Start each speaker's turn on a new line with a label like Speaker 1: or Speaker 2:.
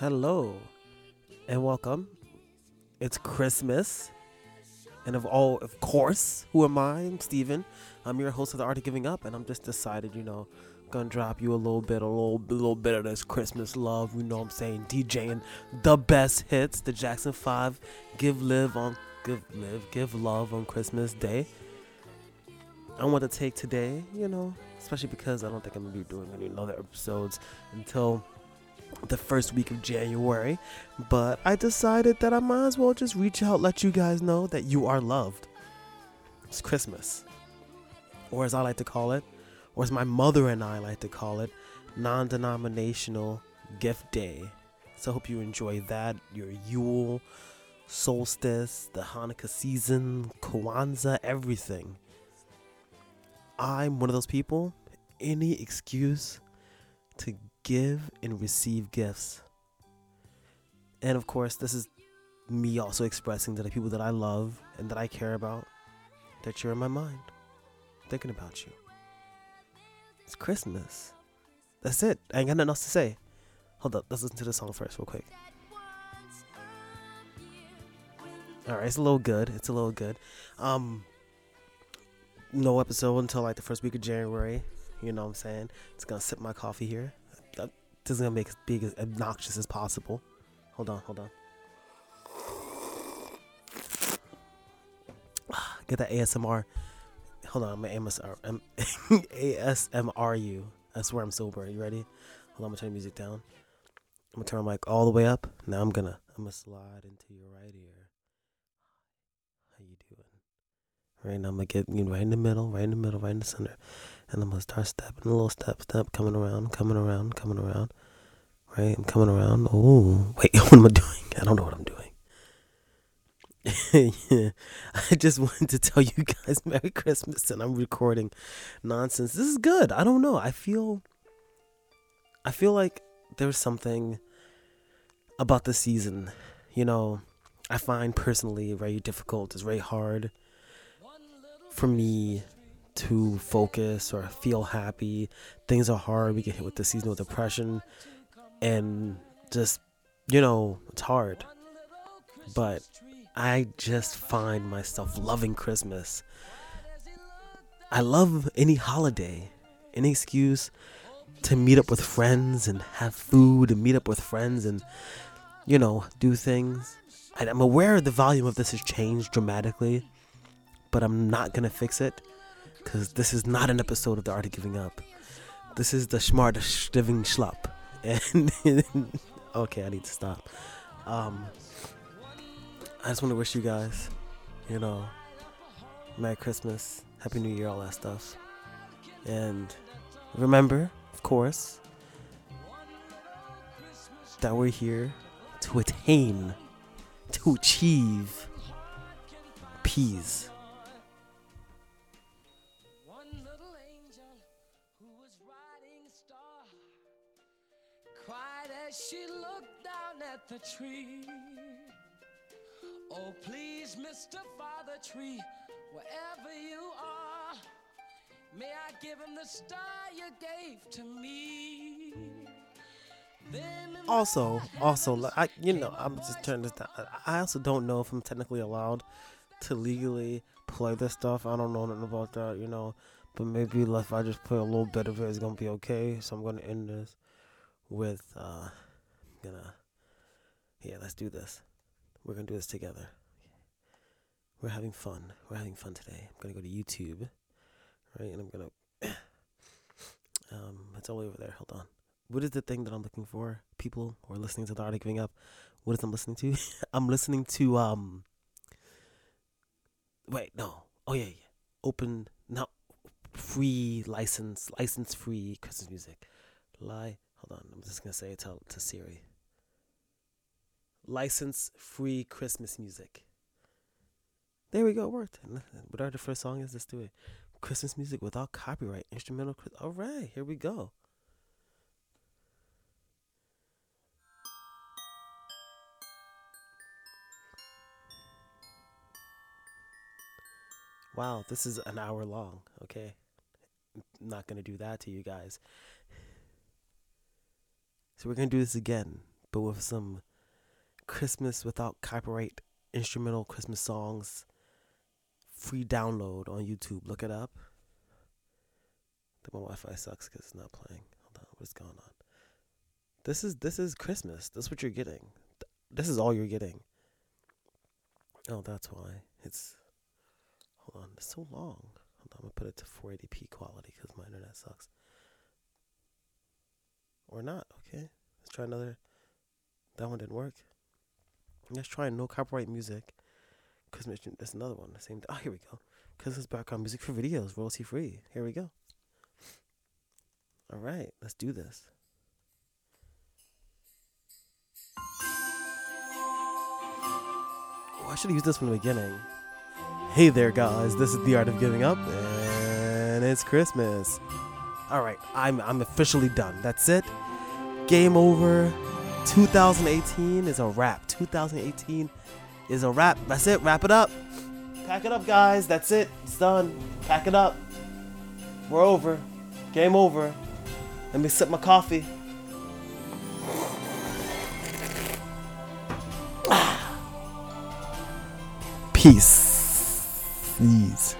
Speaker 1: Hello and welcome. It's Christmas. And of all, of course, who am I? I'm Steven. I'm your host of The Art of Giving Up, and I'm just decided, you know, gonna drop you a little bit, a little, a little bit of this Christmas love. You know what I'm saying? DJing the best hits, the Jackson 5, Give Live on, Give Live, Give Love on Christmas Day. I want to take today, you know, especially because I don't think I'm gonna be doing any other episodes until the first week of January. But I decided that I might as well just reach out, let you guys know that you are loved. It's Christmas, or as I like to call it, or as my mother and I like to call it, non denominational gift day. So I hope you enjoy that, your Yule, solstice, the Hanukkah season, Kwanzaa, everything. I'm one of those people, any excuse to give and receive gifts. And of course, this is me also expressing to the people that I love and that I care about that you're in my mind, thinking about you. It's Christmas. That's it. I ain't got nothing else to say. Hold up, let's listen to the song first, real quick. Alright, it's a little good. It's a little good. Um, no episode until like the first week of January. You know what I'm saying? It's gonna sip my coffee here. This is gonna make it big as obnoxious as possible. Hold on, hold on. Get that ASMR. Hold on, I'm gonna ASMR. I'm ASMR you. I swear I'm sober. You ready? Hold on, I'm gonna turn the music down. I'm gonna turn my mic all the way up. Now I'm gonna I'm gonna slide into your right ear. How you doing? Right now I'm gonna get you right in the middle, right in the middle, right in the center. And I'm gonna start stepping a little step, step, coming around, coming around, coming around. Right? I'm coming around. Oh wait, what am I doing? I don't know what I'm doing. yeah. I just wanted to tell you guys Merry Christmas and I'm recording nonsense. This is good. I don't know. I feel I feel like there's something about the season, you know, I find personally very difficult. It's very hard for me to focus or feel happy. Things are hard. We get hit with the seasonal depression and just, you know, it's hard. But I just find myself loving Christmas. I love any holiday, any excuse to meet up with friends and have food and meet up with friends and, you know, do things. I'm aware the volume of this has changed dramatically, but I'm not to fix it because this is not an episode of The Art of Giving Up. This is the Smart Living Schlup. And, okay, I need to stop. Um, I just want to wish you guys, you know, Merry Christmas, Happy New Year, all that stuff. And remember, of course, that we're here to attain, to achieve peace.
Speaker 2: She looked down at the tree. Oh, please, Mr. Father Tree, wherever you are, may I give him the star you gave to me.
Speaker 1: Also, also, I you know I'm just turning this down. I also don't know if I'm technically allowed to legally play this stuff. I don't know nothing about that, you know. But maybe if I just play a little bit of it, it's gonna be okay. So I'm gonna end this with uh, gonna yeah, let's do this. We're gonna do this together. We're having fun. We're having fun today. I'm gonna go to YouTube, right? And I'm gonna um, it's all over there. Hold on. What is the thing that I'm looking for? People who are listening to the art of giving up. What is I'm listening to? I'm listening to um. Wait, no. Oh yeah, yeah. Open, not free license, license free Christmas music. Lie. Hold on. I'm just gonna say it to, to Siri. License free Christmas music. There we go. It worked. Whatever the first song is, let's do it. Christmas music without copyright, instrumental. All right, here we go. Wow, this is an hour long. Okay. I'm not going to do that to you guys. So we're going to do this again. but with some Christmas without copyright instrumental Christmas songs. Free download on YouTube. Look it up. My Wi-Fi sucks because it's not playing. Hold on, what's going on? This is this is Christmas. That's what you're getting. This is all you're getting. Oh, that's why it's. Hold on, it's so long. Hold on, I'm gonna put it to 480p quality because my internet sucks. Or not. Okay, let's try another. That one didn't work. Let's try no copyright music. Christmas. That's another one. The same. Oh, here we go. Christmas background music for videos, royalty free. Here we go. All right, let's do this. Oh, I should have used this from the beginning. Hey there, guys. This is the art of giving up, and it's Christmas. All right, I'm I'm officially done. That's it. Game over. 2018 is a wrap. 2018 is a wrap. That's it. Wrap it up. Pack it up, guys. That's it. It's done. Pack it up. We're over. Game over. Let me sip my coffee. Peace. Please.